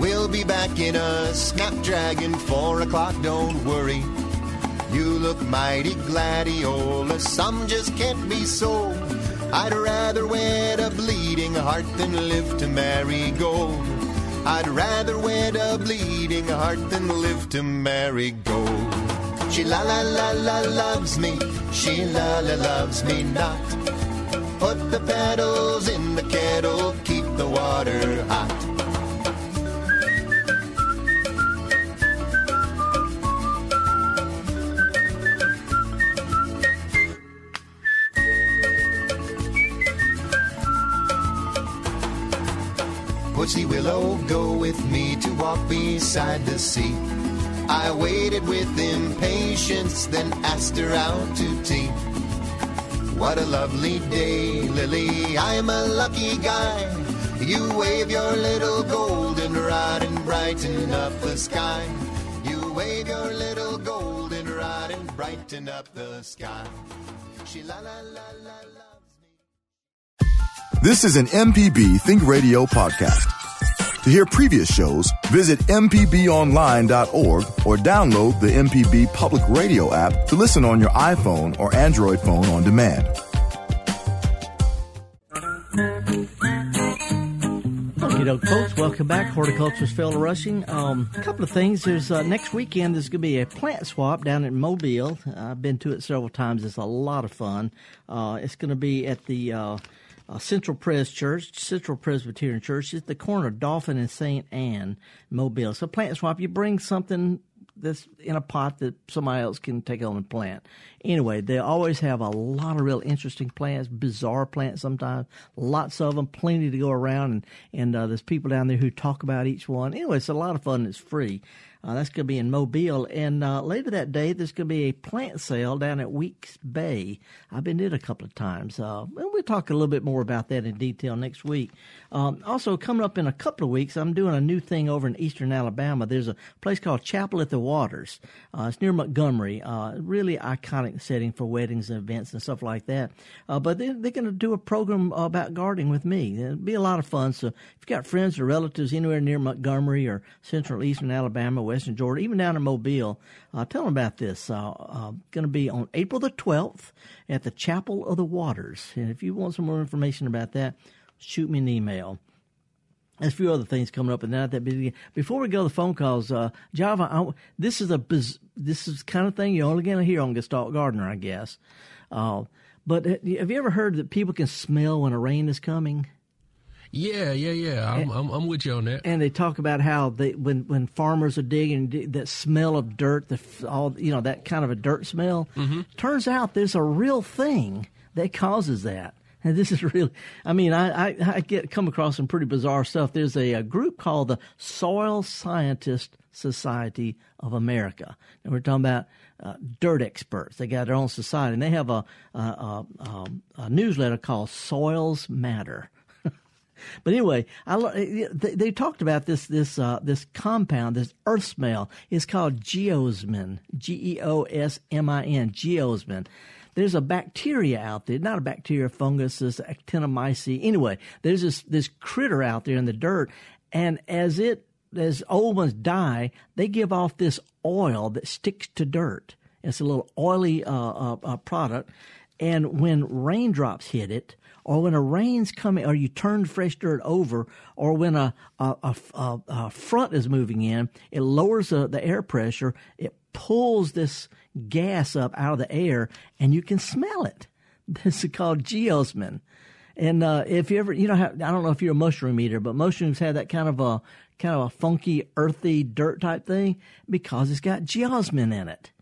We'll be back in a snapdragon, four o'clock, don't worry. You look mighty gladiolus, some just can't be so. I'd rather wed a bleeding heart than live to marry gold. I'd rather wed a bleeding heart than live to marry gold. She la la la la loves me, she la la loves me not. Put the petals in the kettle, keep the water hot. Pussy Willow, go with me to walk beside the sea. I waited with impatience, then asked her out to tea. What a lovely day, Lily. I'm a lucky guy. You wave your little golden rod and brighten up the sky. You wave your little golden rod and brighten up the sky. She la la la la la. This is an MPB Think Radio podcast. To hear previous shows, visit MPBOnline.org or download the MPB Public Radio app to listen on your iPhone or Android phone on demand. Folks, welcome back. Horticulturist Felder Rushing. Um, a couple of things. There's uh, next weekend. There's going to be a plant swap down in Mobile. I've been to it several times. It's a lot of fun. Uh, it's going to be at the uh, uh, Central Pres Church, Central Presbyterian Church. is the corner of Dauphin and St. Anne, Mobile. So plant swap. You bring something that's in a pot that somebody else can take home and plant. Anyway, they always have a lot of real interesting plants, bizarre plants sometimes, lots of them, plenty to go around, and and uh, there's people down there who talk about each one. Anyway, it's a lot of fun. It's free. Uh, that's going to be in Mobile. And uh, later that day, there's going to be a plant sale down at Weeks Bay. I've been there a couple of times. Uh, we'll talk a little bit more about that in detail next week. Um, also, coming up in a couple of weeks, I'm doing a new thing over in eastern Alabama. There's a place called Chapel at the Waters. Uh, it's near Montgomery. Uh, really iconic setting for weddings and events and stuff like that. Uh, but they're, they're going to do a program about gardening with me. It'll be a lot of fun. So if you've got friends or relatives anywhere near Montgomery or central eastern Alabama, Western Georgia, even down in Mobile. Uh, tell them about this. Uh, uh, going to be on April the 12th at the Chapel of the Waters. And if you want some more information about that, shoot me an email. There's a few other things coming up, and not that busy. Before we go to the phone calls, uh, Java, I, this is a biz, this is the kind of thing you're only going to hear on Gestalt Gardener, I guess. Uh, but have you ever heard that people can smell when a rain is coming? Yeah, yeah, yeah. I'm, and, I'm, I'm, with you on that. And they talk about how they when when farmers are digging, that smell of dirt, the all you know that kind of a dirt smell. Mm-hmm. Turns out there's a real thing that causes that. And this is really, I mean, I, I, I get come across some pretty bizarre stuff. There's a, a, group called the Soil Science Society of America. And we're talking about uh, dirt experts. They got their own society, and they have a, a, a, a newsletter called Soils Matter. But anyway, I, they, they, talked about this this uh, this compound, this earth smell. It's called geosmin, G E O S M I N, geosmin. There's a bacteria out there, not a bacteria, fungus, this actinomyces. Anyway, there's this this critter out there in the dirt, and as it as old ones die, they give off this oil that sticks to dirt. It's a little oily uh, uh, uh product, and when raindrops hit it, or when a rain's coming, or you turn fresh dirt over, or when a, a, a, a front is moving in, it lowers the, the air pressure. It pulls this gas up out of the air, and you can smell it. This is called geosmin. And uh, if you ever, you know, I don't know if you're a mushroom eater, but mushrooms have that kind of a kind of a funky, earthy dirt type thing because it's got geosmin in it.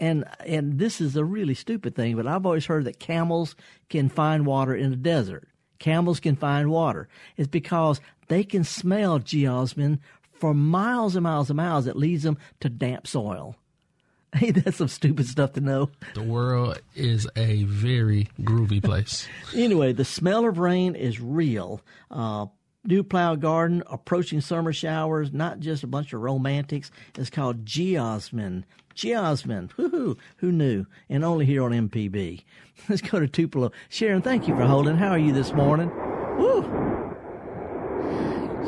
And and this is a really stupid thing, but I've always heard that camels can find water in the desert. Camels can find water. It's because they can smell geosmin for miles and miles and miles. It leads them to damp soil. Hey, that's some stupid stuff to know. The world is a very groovy place. anyway, the smell of rain is real. Uh, new plow garden, approaching summer showers, not just a bunch of romantics. It's called geosmin. Geosmin. Woohoo. Who knew? And only here on MPB. Let's go to Tupelo. Sharon, thank you for holding. How are you this morning? Woo.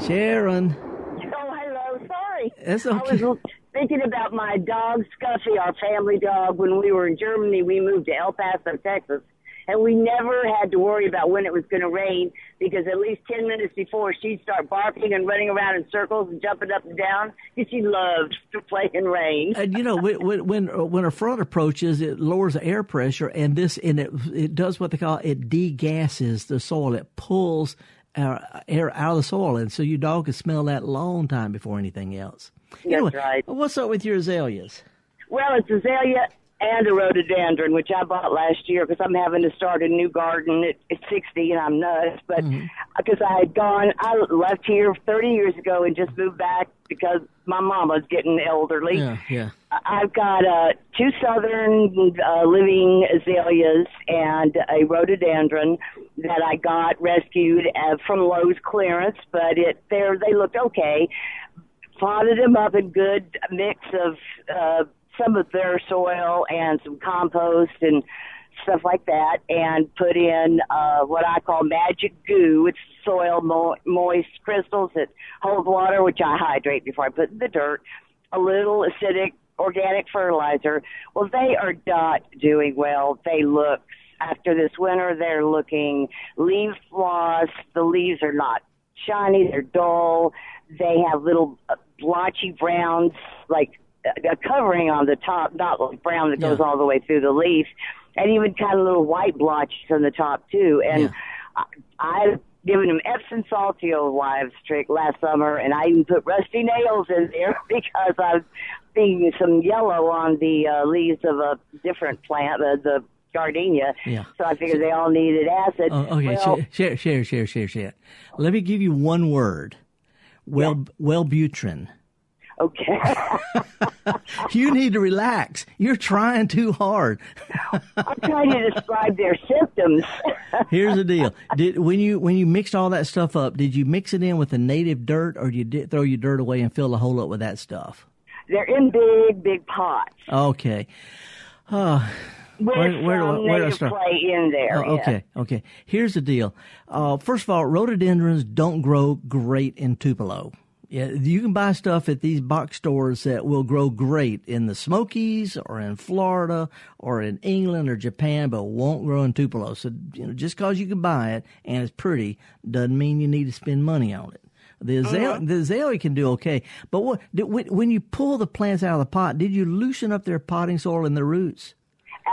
Sharon. Oh, hello. Sorry. It's I was thinking about my dog, Scuffy, our family dog. When we were in Germany, we moved to El Paso, Texas. And we never had to worry about when it was going to rain because at least 10 minutes before she'd start barking and running around in circles and jumping up and down because she loved to play in rain. and you know when when when, when a front approaches, it lowers the air pressure, and this and it it does what they call it degasses the soil. It pulls uh, air out of the soil, and so your dog can smell that long time before anything else. That's Anyway, right. What's up with your azaleas? Well, it's azalea and a rhododendron, which I bought last year because I'm having to start a new garden at, at 60 and I'm nuts. But because I had gone, I left here 30 years ago and just moved back because my mama's getting elderly. Yeah, yeah. I've got uh, two southern uh, living azaleas and a rhododendron that I got rescued uh, from Lowe's clearance, but it they they looked okay. Potted them up in good mix of uh, some of their soil and some compost and stuff like that, and put in uh, what I call magic goo. It's soil mo- moist crystals that hold water, which I hydrate before I put in the dirt. A little acidic organic fertilizer. Well, they are not doing well. They look after this winter. They're looking leaf loss. The leaves are not shiny. They're dull. They have little uh, blotchy browns, like a covering on the top, not like brown that goes Yeah. all the way through the leaf, and even kind of little white blotches on the top too. And I, I've given them Epsom salt, the old wives' trick, last summer, and I even put rusty nails in there because I was seeing some yellow on the uh, leaves of a different plant, uh, the gardenia. Yeah. So I figured they all needed acid. Oh, okay, Well, share, share, share, share, share. Let me give you one word. Well, Wellbutrin. Okay. you need to relax. You're trying too hard. I'm trying to describe their symptoms. Here's the deal: did when you when you mixed all that stuff up, did you mix it in with the native dirt, or did you did throw your dirt away and fill the hole up with that stuff? They're in big, big pots Okay. Uh, with where, where do where do I start? clay in there. Oh, yeah. okay, okay. Here's the deal. Uh, first of all, rhododendrons don't grow great in Tupelo. Yeah, you can buy stuff at these box stores that will grow great in the Smokies or in Florida or in England or Japan, but won't grow in Tupelo. So, you know, just because you can buy it and it's pretty doesn't mean you need to spend money on it. The uh-huh. azalea, the azalea can do okay, but what when you pull the plants out of the pot, did you loosen up their potting soil and their roots?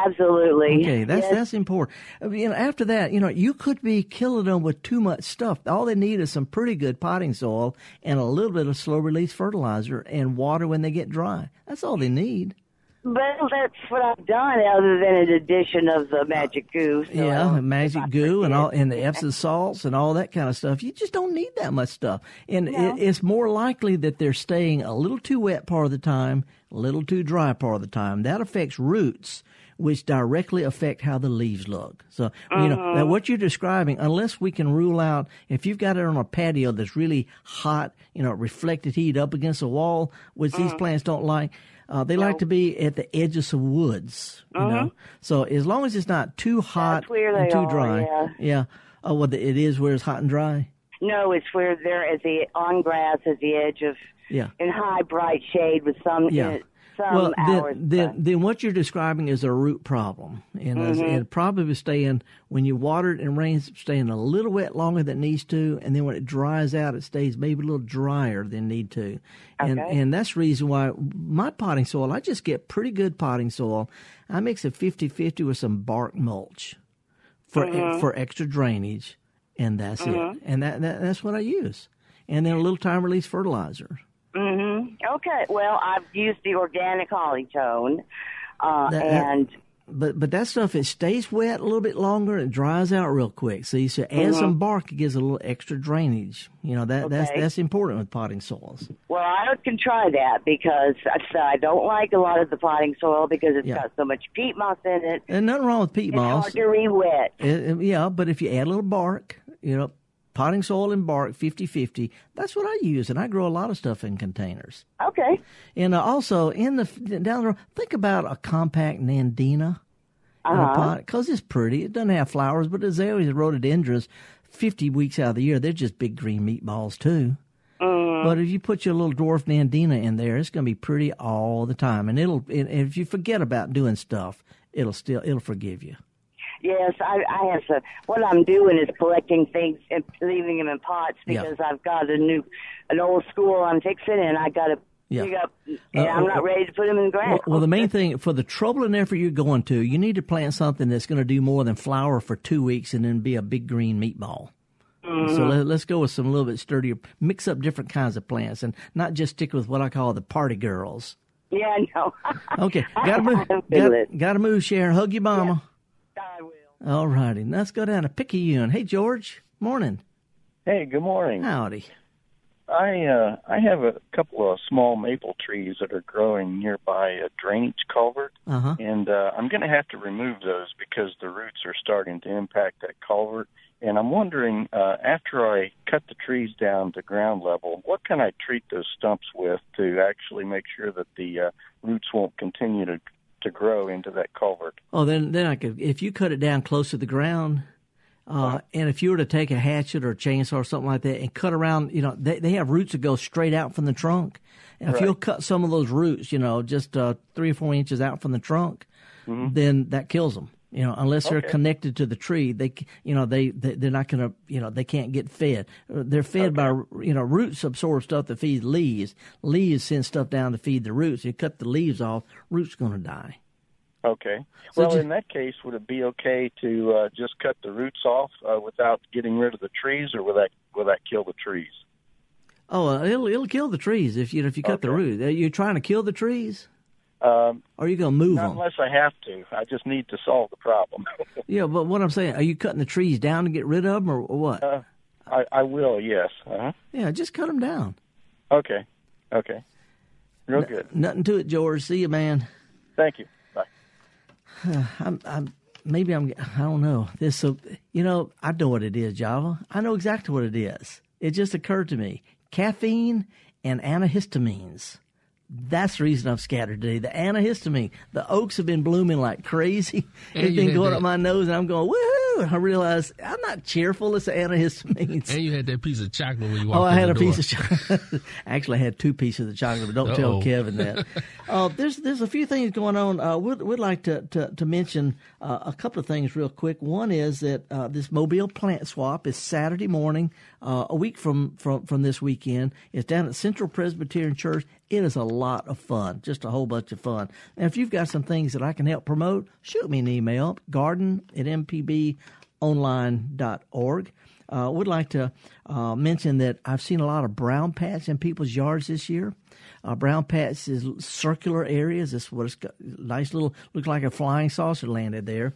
Absolutely. Okay, that's Yes. that's important. I mean, You know, after that, you know, you could be killing them with too much stuff. All they need is some pretty good potting soil and a little bit of slow release fertilizer and water when they get dry. That's all they need. Well, that's what I've done, other than an addition of the magic goo. So yeah, magic goo and all, and the Epsom salts and all that kind of stuff. You just don't need that much stuff, and it, it's more likely that they're staying a little too wet part of the time, a little too dry part of the time. That affects roots, which directly affect how the leaves look. So you know Mhm. what you're describing, unless we can rule out if you've got it on a patio that's really hot, you know, reflected heat up against a wall, which these Mhm. plants don't like. Uh, they like to be at the edges of woods, you Mhm. know. So as long as it's not too hot and too are, dry, yeah. yeah. Oh, well, it is where it's hot and dry. No, it's where they're at the on grass at the edge of Yeah. in high bright shade with some Yeah. Some well, hours. then, then, then what you're describing is a root problem, and Mhm. it probably staying when you water it and rains, staying a little wet longer than it needs to, and then when it dries out, it stays maybe a little drier than need to, and Okay. and that's the reason why my potting soil, I just get pretty good potting soil. I mix a 50-50 with some bark mulch. for Mhm. for extra drainage, and that's Mhm. it. And that, that that's what I use. And then a little time release fertilizer. Hmm Okay. Well, I've used the organic Holly-tone, uh, That- and But but that stuff it stays wet a little bit longer and it dries out real quick. See, so add Mhm. some bark, it gives a little extra drainage. You know that that's Okay. that's important with potting soils. well, I can try that because I don't like a lot of the potting soil because it's Yeah. got so much peat moss in it. And nothing wrong with peat it's moss. hard to re-wet. It- yeah, but if you add a little bark, you know, potting soil and bark 50-50, that's what I use, and I grow a lot of stuff in containers. Okay. And uh, also in the down the road, think about a compact nandina in a Uh-huh. pot because it's pretty. It doesn't have flowers, but azaleas rhododendrons, fifty weeks out of the year, they're just big green meatballs too. Mm. But if you put your little dwarf nandina in there, it's going to be pretty all the time, and it'll. And if you forget about doing stuff, it'll still it'll forgive you. Yes, I, I have some. What I'm doing is collecting things and leaving them in pots Yeah. because I've got a new, an old school I'm fixing, and I got to Yeah. up, and Uh, I'm uh, not ready to put them in the ground. Well, well, the main thing for the trouble and effort you're going to, you need to plant something that's going to do more than flower for two weeks and then be a big green meatball. So Mhm. let, let's go with some little bit sturdier. Mix up different kinds of plants and not just stick with what I call the party girls. Yeah, I know. Okay, gotta move. Got, gotta move, Sharon. Hug your mama. I will. All righty, let's go down to Picayune. Hey, George. Morning. Hey, good morning. Howdy. I uh, I have a couple of small maple trees that are growing nearby a drainage culvert, Uh huh. and uh, I'm going to have to remove those because the roots are starting to impact that culvert. And I'm wondering, uh, after I cut the trees down to ground level, what can I treat those stumps with to actually make sure that the uh, roots won't continue to to grow into that culvert? Oh, then then I could if you cut it down close to the ground, uh, and if you were to take a hatchet or a chainsaw or something like that and cut around, you know, they they have roots that go straight out from the trunk. And if Right. you'll cut some of those roots, you know, just uh, three or four inches out from the trunk, Mhm. then that kills them. You know, unless they're connected to the tree, they, you know, they, they they're not gonna, you know, they can't get fed. Uh, They're fed by, you know, roots absorb stuff that feeds leaves. Leaves send stuff down to feed the roots. You cut the leaves off, roots gonna die. Okay. So well, ju- in that case, would it be okay to uh, just cut the roots off uh, without getting rid of the trees, or will that will that kill the trees? Oh, uh, it'll it'll kill the trees if you if you cut the root. Are you trying to kill the trees? Um, are you going to move not them? unless I have to. I just need to solve the problem. Yeah, but what I'm saying, are you cutting the trees down to get rid of them, or, or what? uh, I, I will. Yes. Uh-huh. yeah, just cut them down. Okay. Okay. Real N- good. Nothing to it, George. See you, man. Thank you. Bye. I'm, I'm maybe I'm I don't know this. So you know, I know what it is, Java. I know exactly what it is. It just occurred to me: caffeine and antihistamines. That's the reason I'm scattered today. The antihistamine. The oaks have been blooming like crazy. It's been going up my nose, and I'm going woohoo! And I realize I'm not cheerful. It's antihistamines. And you had that piece of chocolate when you walked Oh, I had a door. piece of chocolate. Actually, I had two pieces of chocolate, but don't tell Uh-oh. Kevin that. uh, there's there's a few things going on. Uh, we'd, we'd like to to, to mention uh, a couple of things real quick. One is that uh, this Mobile plant swap is Saturday morning, uh, a week from, from from this weekend. It's down at Central Presbyterian Church. It is a lot of fun, just a whole bunch of fun. And if you've got some things that I can help promote, shoot me an email, garden at mpbonline.org. Uh, would like to uh, mention that I've seen a lot of brown patch in people's yards this year. Uh, brown patch is circular areas. That's what it's. Nice little, look like a flying saucer landed there.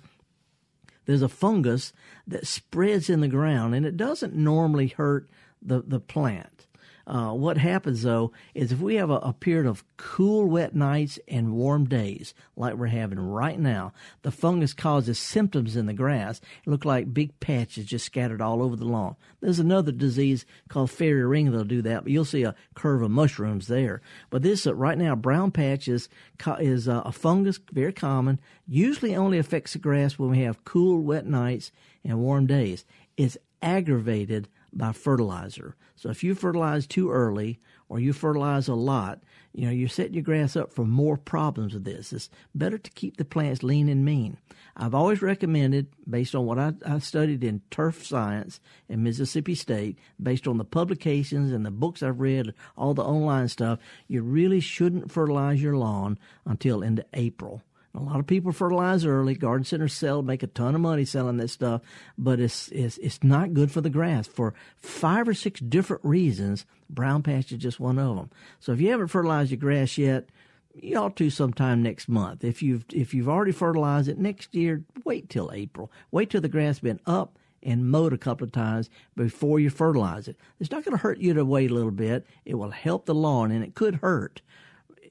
There's a fungus that spreads in the ground, and it doesn't normally hurt the the plant. Uh, what happens though is if we have a, a period of cool, wet nights and warm days, like we're having right now, the fungus causes symptoms in the grass. It look like big patches just scattered all over the lawn. There's another disease called fairy ring that'll do that, but you'll see a curve of mushrooms there. But this uh, right now, brown patches co- is uh, a fungus, very common. Usually only affects the grass when we have cool, wet nights and warm days. It's aggravated by fertilizer. So if you fertilize too early or you fertilize a lot, you know, you're setting your grass up for more problems with this. It's better to keep the plants lean and mean. I've always recommended, based on what I, I studied in turf science at Mississippi State, based on the publications and the books I've read, all the online stuff, you really shouldn't fertilize your lawn until into April. A lot of people fertilize early. Garden centers sell, make a ton of money selling this stuff, but it's it's it's not good for the grass for five or six different reasons. Brown patch is just one of them. So if you haven't fertilized your grass yet, you ought to sometime next month. If you've if you've already fertilized it next year, wait till April. Wait till the grass been up and mowed a couple of times before you fertilize it. It's not going to hurt you to wait a little bit. It will help the lawn, and it could hurt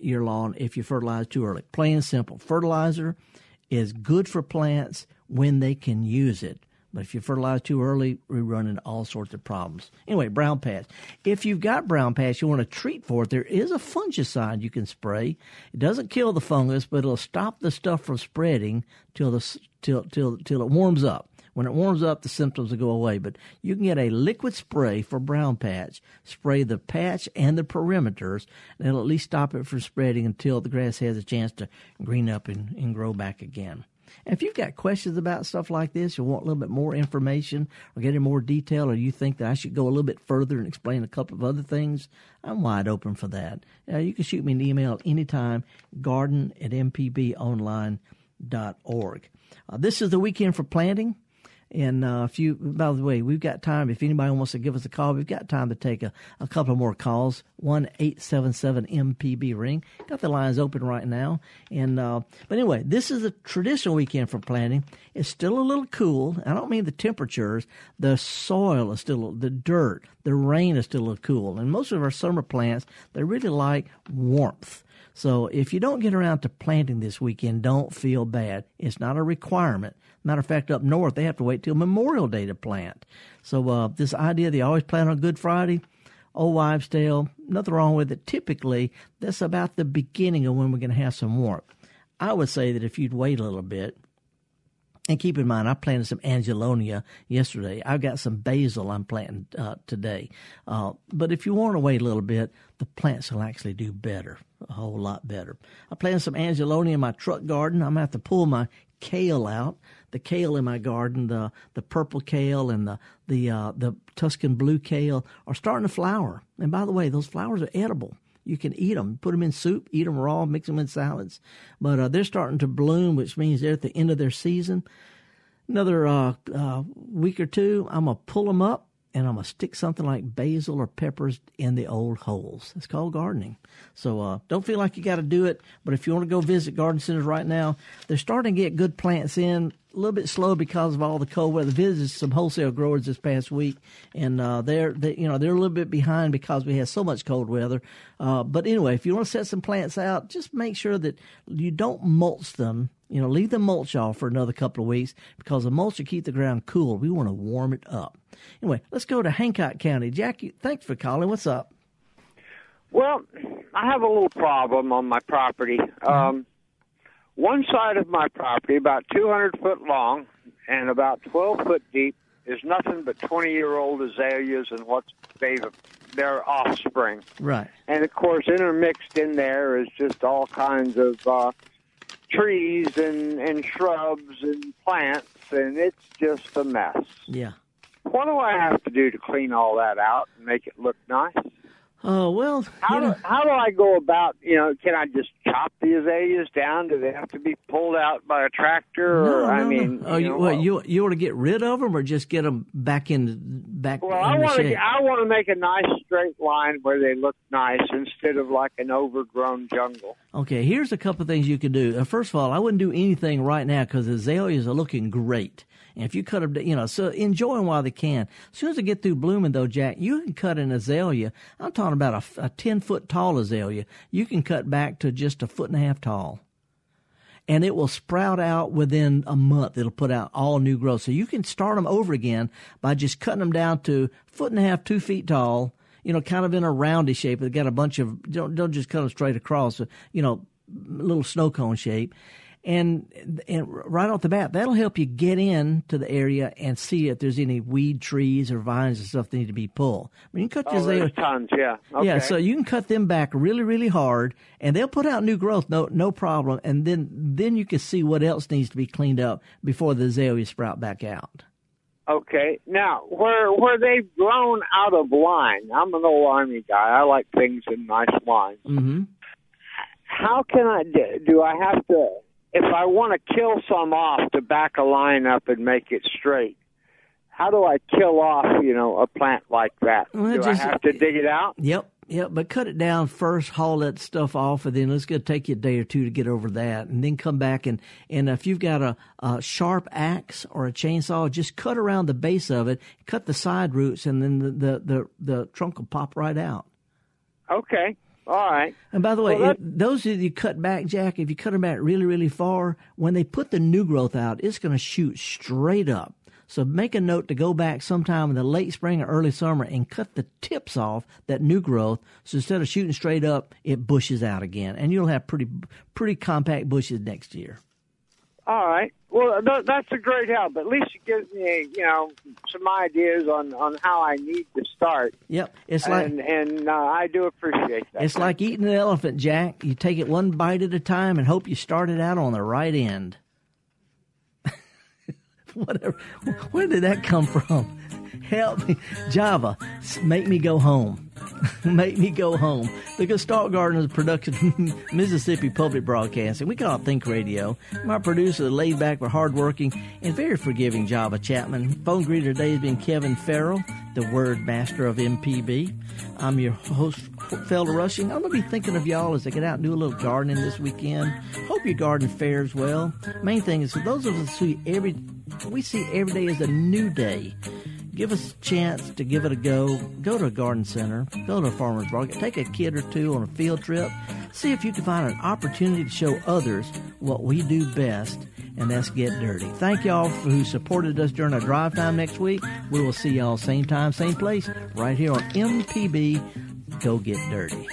your lawn if you fertilize too early. Plain and simple. Fertilizer is good for plants when they can use it. But if you fertilize too early, we run into all sorts of problems. Anyway, brown patch. If you've got brown patch, you want to treat for it, there is a fungicide you can spray. It doesn't kill the fungus, but it'll stop the stuff from spreading till the till till till it warms up. When it warms up, the symptoms will go away. But you can get a liquid spray for brown patch. Spray the patch and the perimeters, and it'll at least stop it from spreading until the grass has a chance to green up and, and grow back again. And if you've got questions about stuff like this, you want a little bit more information or get in more detail, or you think that I should go a little bit further and explain a couple of other things, I'm wide open for that. Uh, you can shoot me an email anytime, garden at mpbonline.org. Uh, this is the weekend for planting. And uh, if you, by the way, we've got time. If anybody wants to give us a call, we've got time to take a, a couple more calls. One eight seven seven MPB ring. Got the lines open right now. And uh, but anyway, this is a traditional weekend for planting. It's still a little cool. I don't mean the temperatures. The soil is still the dirt. The rain is still a cool. And most of our summer plants they really like warmth. So if you don't get around to planting this weekend, don't feel bad. It's not a requirement. Matter of fact, up north, they have to wait till Memorial Day to plant. So uh, this idea they always plant on Good Friday, old wives' tale, nothing wrong with it. Typically, that's about the beginning of when we're going to have some warmth. I would say that if you'd wait a little bit, and keep in mind, I planted some angelonia yesterday. I've got some basil I'm planting uh, today. Uh, but if you want to wait a little bit, the plants will actually do better, a whole lot better. I planted some angelonia in my truck garden. I'm going to have to pull my kale out the kale in my garden, the the purple kale and the the uh, the Tuscan blue kale are starting to flower. And by the way, those flowers are edible. You can eat them, put them in soup, eat them raw, mix them in salads. But uh, they're starting to bloom, which means they're at the end of their season. Another uh, uh week or two, I'm gonna pull them up and I'm gonna stick something like basil or peppers in the old holes. It's called gardening. So uh, don't feel like you got to do it, but if you want to go visit garden centers right now, they're starting to get good plants in. A little bit slow because of all the cold weather. Visited some wholesale growers this past week, and uh, they're they, you know they're a little bit behind because we had so much cold weather. Uh, but anyway, if you want to set some plants out, just make sure that you don't mulch them you know, leave the mulch off for another couple of weeks because the mulch will keep the ground cool. We want to warm it up. Anyway, let's go to Hancock County. Jackie, thanks for calling. What's up? Well, I have a little problem on my property. Um, one side of my property, about 200 foot long and about 12 foot deep, is nothing but 20 year old azaleas and what they've their offspring. Right. And of course, intermixed in there is just all kinds of uh, trees and and shrubs and plants, and it's just a mess. Yeah. What do I have to do to clean all that out and make it look nice? Oh well, how do, how do I go about? You know, can I just chop the azaleas down? Do they have to be pulled out by a tractor? No, or no, I no. mean, oh, you you, know, what, you you want to get rid of them or just get them back in back well, in I want to? I want to make a nice straight line where they look nice instead of like an overgrown jungle. Okay, here's a couple of things you can do. Uh, first of all, I wouldn't do anything right now because azaleas are looking great. And if you cut them, you know, so enjoy them while they can. As soon as they get through blooming, though, Jack, you can cut an azalea. I'm talking about a, a 10 foot tall azalea. You can cut back to just a foot and a half tall. And it will sprout out within a month. It'll put out all new growth. So you can start them over again by just cutting them down to foot and a half, two feet tall, you know, kind of in a roundy shape. They've got a bunch of, don't, don't just cut them straight across, you know, little snow cone shape. And, and right off the bat, that'll help you get in to the area and see if there's any weed trees or vines and stuff that need to be pulled. I mean, you can cut Oh, there's tons, yeah. Okay. yeah, so you can cut them back really, really hard, and they'll put out new growth, no, no problem. And then, then you can see what else needs to be cleaned up before the azalea sprout back out. Okay. Now, where where they've grown out of line, I'm an old army guy. I like things in nice lines. Mm-hmm. How can I do? Do I have to if I want to kill some off to back a line up and make it straight, how do I kill off, you know, a plant like that? Well, do just- I have to dig it out? Yep, yep. But cut it down first, haul that stuff off, and then it's going to take you a day or two to get over that, and then come back and and if you've got a, a sharp axe or a chainsaw, just cut around the base of it, cut the side roots, and then the the the, the trunk will pop right out. Okay. All right. And by the way, Well, that- if those that you cut back, Jack, if you cut them back really, really far, when they put the new growth out, it's going to shoot straight up. So make a note to go back sometime in the late spring or early summer and cut the tips off that new growth. So instead of shooting straight up, it bushes out again, and you'll have pretty, pretty compact bushes next year. All right. Well, th- that's a great help. At least it gives me, you know, some ideas on on how I need to start. Yep, it's like and and uh, I do appreciate that. it's like eating an elephant, Jack. You take it one bite at a time and hope you started out on the right end. Whatever. Where did that come from? Help me, Java. Make me go home. make me go home. The Gestalt Garden is a production of Mississippi Public Broadcasting. We call it Think Radio. My producer, is laid back but hardworking and very forgiving Java Chapman. Phone greeter today has been Kevin Farrell, the word master of MPB. I'm your host, Felder Rushing. I'm going to be thinking of y'all as I get out and do a little gardening this weekend. Hope your garden fares well. Main thing is for those of us who every we see every day as a new day. Give us a chance to give it a go. Go to a garden center. Go to a farmer's market. Take a kid or two on a field trip. See if you can find an opportunity to show others what we do best, and that's get dirty. Thank y'all for who supported us during our drive time next week. We will see y'all same time, same place, right here on MPB. Go get dirty.